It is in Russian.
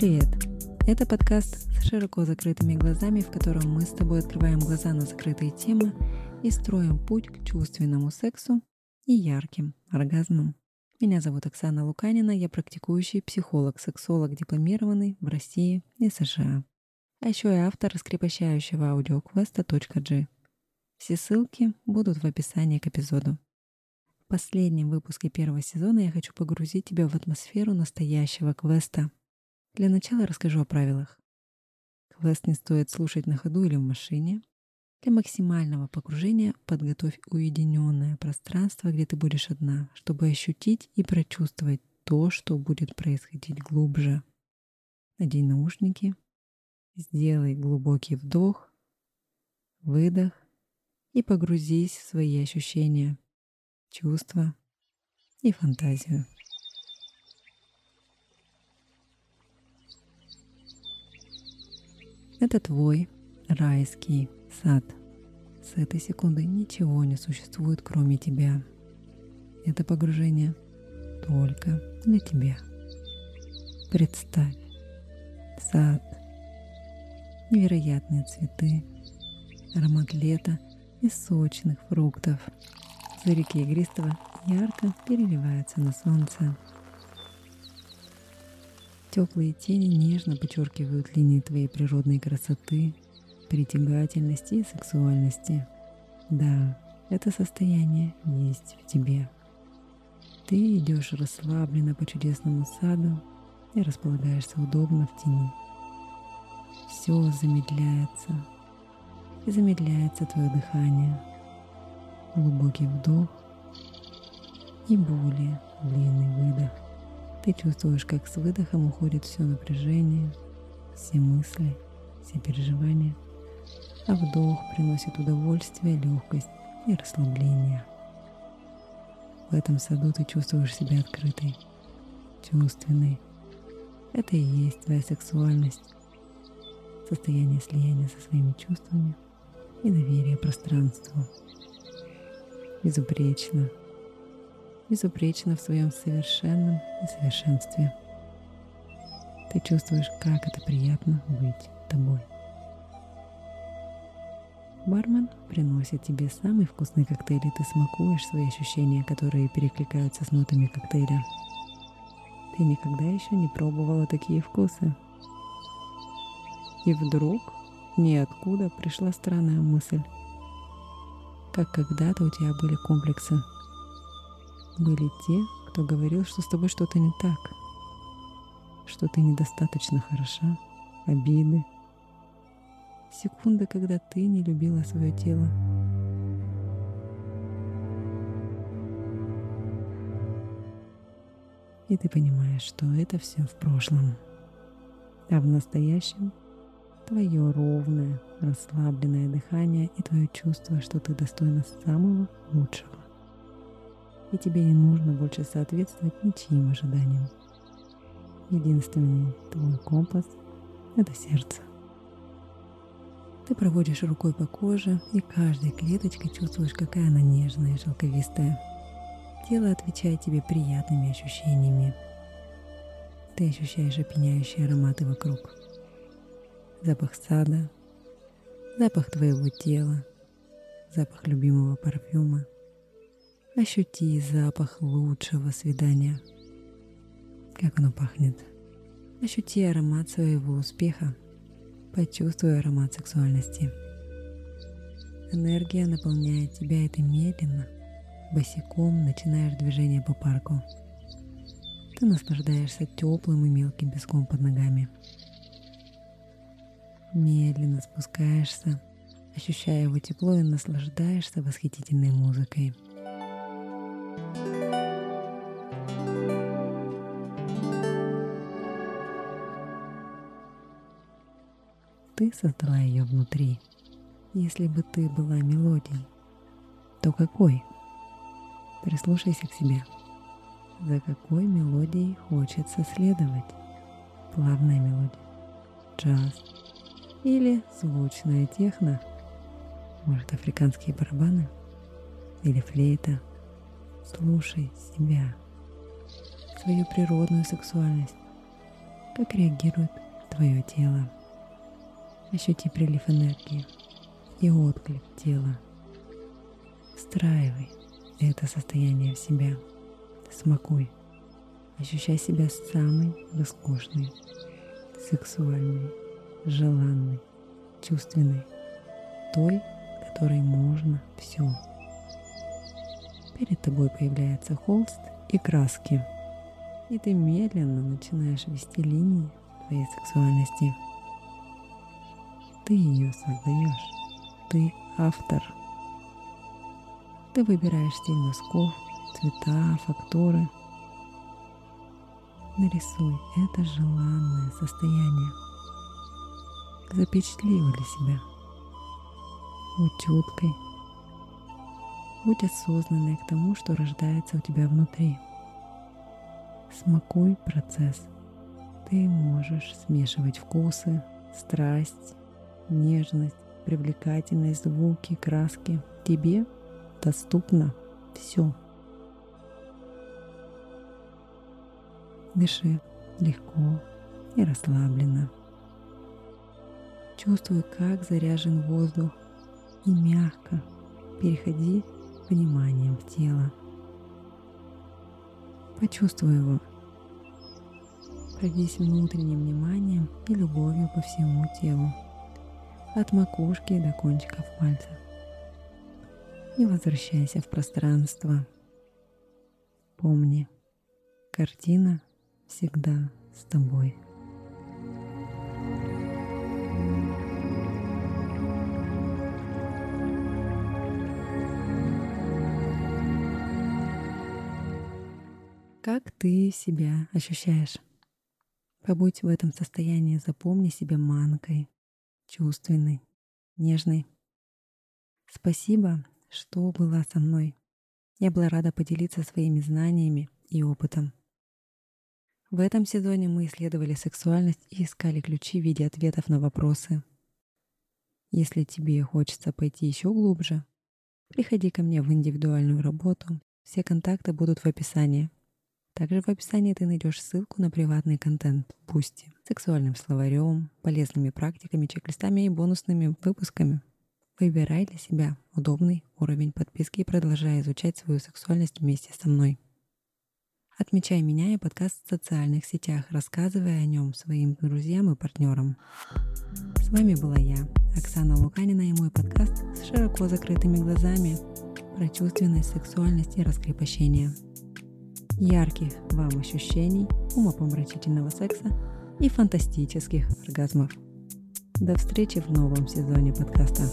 Привет! Это подкаст с широко закрытыми глазами, в котором мы с тобой открываем глаза на закрытые темы и строим путь к чувственному сексу и ярким оргазмам. Меня зовут Оксана Луканина, я практикующий психолог, сексолог, дипломированный в России и США. А еще я автор раскрепощающего аудиоквеста .g. Все ссылки будут в описании к эпизоду. В последнем выпуске первого сезона я хочу погрузить тебя в атмосферу настоящего квеста. Для начала расскажу о правилах. Квест не стоит слушать на ходу или в машине. Для максимального погружения подготовь уединенное пространство, где ты будешь одна, чтобы ощутить и прочувствовать то, что будет происходить глубже. Надень наушники — Сделай глубокий вдох, выдох и погрузись в свои ощущения, чувства и фантазию. Это твой райский сад. С этой секунды ничего не существует, кроме тебя. Это погружение только для тебя. Представь сад невероятные цветы, аромат лета и сочных фруктов. Сырики игристого ярко переливаются на солнце. Теплые тени нежно подчеркивают линии твоей природной красоты, притягательности и сексуальности. Да, это состояние есть в тебе. Ты идешь расслабленно по чудесному саду и располагаешься удобно в тени все замедляется. И замедляется твое дыхание. Глубокий вдох и более длинный выдох. Ты чувствуешь, как с выдохом уходит все напряжение, все мысли, все переживания, а вдох приносит удовольствие, легкость и расслабление. В этом саду ты чувствуешь себя открытой, чувственной. Это и есть твоя сексуальность состояние слияния со своими чувствами и доверие пространству. Безупречно. Безупречно в своем совершенном несовершенстве. Ты чувствуешь, как это приятно быть тобой. Бармен приносит тебе самый вкусный коктейль, и ты смакуешь свои ощущения, которые перекликаются с нотами коктейля. Ты никогда еще не пробовала такие вкусы. И вдруг ниоткуда пришла странная мысль. Как когда-то у тебя были комплексы. Были те, кто говорил, что с тобой что-то не так, что ты недостаточно хороша, обиды. Секунды, когда ты не любила свое тело. И ты понимаешь, что это все в прошлом. А в настоящем твое ровное, расслабленное дыхание и твое чувство, что ты достойна самого лучшего. И тебе не нужно больше соответствовать ничьим ожиданиям. Единственный твой компас — это сердце. Ты проводишь рукой по коже, и каждой клеточкой чувствуешь, какая она нежная и шелковистая. Тело отвечает тебе приятными ощущениями. Ты ощущаешь опьяняющие ароматы вокруг запах сада, запах твоего тела, запах любимого парфюма. Ощути запах лучшего свидания. Как оно пахнет. Ощути аромат своего успеха. Почувствуй аромат сексуальности. Энергия наполняет тебя, и ты медленно, босиком начинаешь движение по парку. Ты наслаждаешься теплым и мелким песком под ногами. Медленно спускаешься, ощущая его тепло и наслаждаешься восхитительной музыкой. Ты создала ее внутри. Если бы ты была мелодией, то какой? Прислушайся к себе. За какой мелодией хочется следовать? Плавная мелодия, джаз, или звучная техно, может африканские барабаны или флейта. Слушай себя, свою природную сексуальность, как реагирует твое тело. Ощути прилив энергии и отклик тела. Встраивай это состояние в себя. Смакуй. Ощущай себя самой роскошной, сексуальной, желанной, чувственной, той, которой можно все. Перед тобой появляется холст и краски, и ты медленно начинаешь вести линии твоей сексуальности. Ты ее создаешь, ты автор. Ты выбираешь стиль носков, цвета, фактуры. Нарисуй это желанное состояние. Запечатли его для себя. Будь чуткой. Будь осознанной к тому, что рождается у тебя внутри. Смакуй процесс. Ты можешь смешивать вкусы, страсть, нежность, привлекательность, звуки, краски. Тебе доступно все. Дыши легко и расслабленно. Чувствуй, как заряжен воздух и мягко переходи вниманием в тело. Почувствуй его. Пройдись внутренним вниманием и любовью по всему телу, от макушки до кончиков пальцев. И возвращайся в пространство. Помни, картина всегда с тобой. Как ты себя ощущаешь? Побудь в этом состоянии, запомни себя манкой, чувственной, нежной. Спасибо, что была со мной. Я была рада поделиться своими знаниями и опытом. В этом сезоне мы исследовали сексуальность и искали ключи в виде ответов на вопросы. Если тебе хочется пойти еще глубже, приходи ко мне в индивидуальную работу. Все контакты будут в описании. Также в описании ты найдешь ссылку на приватный контент в Бусти, сексуальным словарем, полезными практиками, чек-листами и бонусными выпусками. Выбирай для себя удобный уровень подписки и продолжай изучать свою сексуальность вместе со мной. Отмечай меня и подкаст в социальных сетях, рассказывая о нем своим друзьям и партнерам. С вами была я, Оксана Луканина и мой подкаст с широко закрытыми глазами про чувственность, сексуальность и раскрепощение. Ярких вам ощущений, умопомрачительного секса и фантастических оргазмов. До встречи в новом сезоне подкаста.